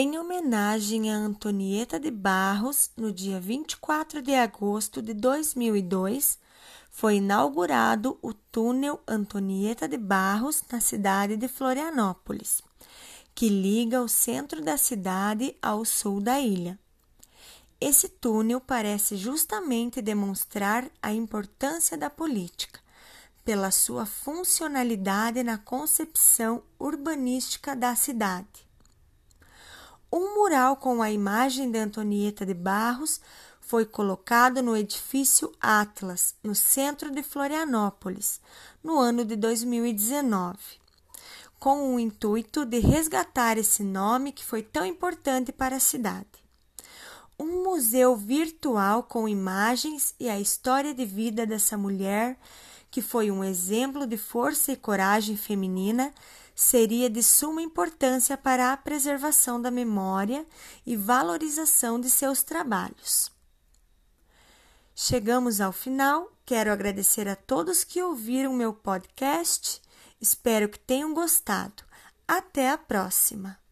Em homenagem a Antonieta de Barros, no dia 24 de agosto de 2002, foi inaugurado o túnel Antonieta de Barros na cidade de Florianópolis, que liga o centro da cidade ao sul da ilha. Esse túnel parece justamente demonstrar a importância da política, pela sua funcionalidade na concepção urbanística da cidade. Um mural com a imagem de Antonieta de Barros foi colocado no edifício Atlas, no centro de Florianópolis, no ano de 2019, com o intuito de resgatar esse nome que foi tão importante para a cidade. Um museu virtual com imagens e a história de vida dessa mulher, que foi um exemplo de força e coragem feminina, seria de suma importância para a preservação da memória e valorização de seus trabalhos. Chegamos ao final. Quero agradecer a todos que ouviram meu podcast. Espero que tenham gostado. Até a próxima!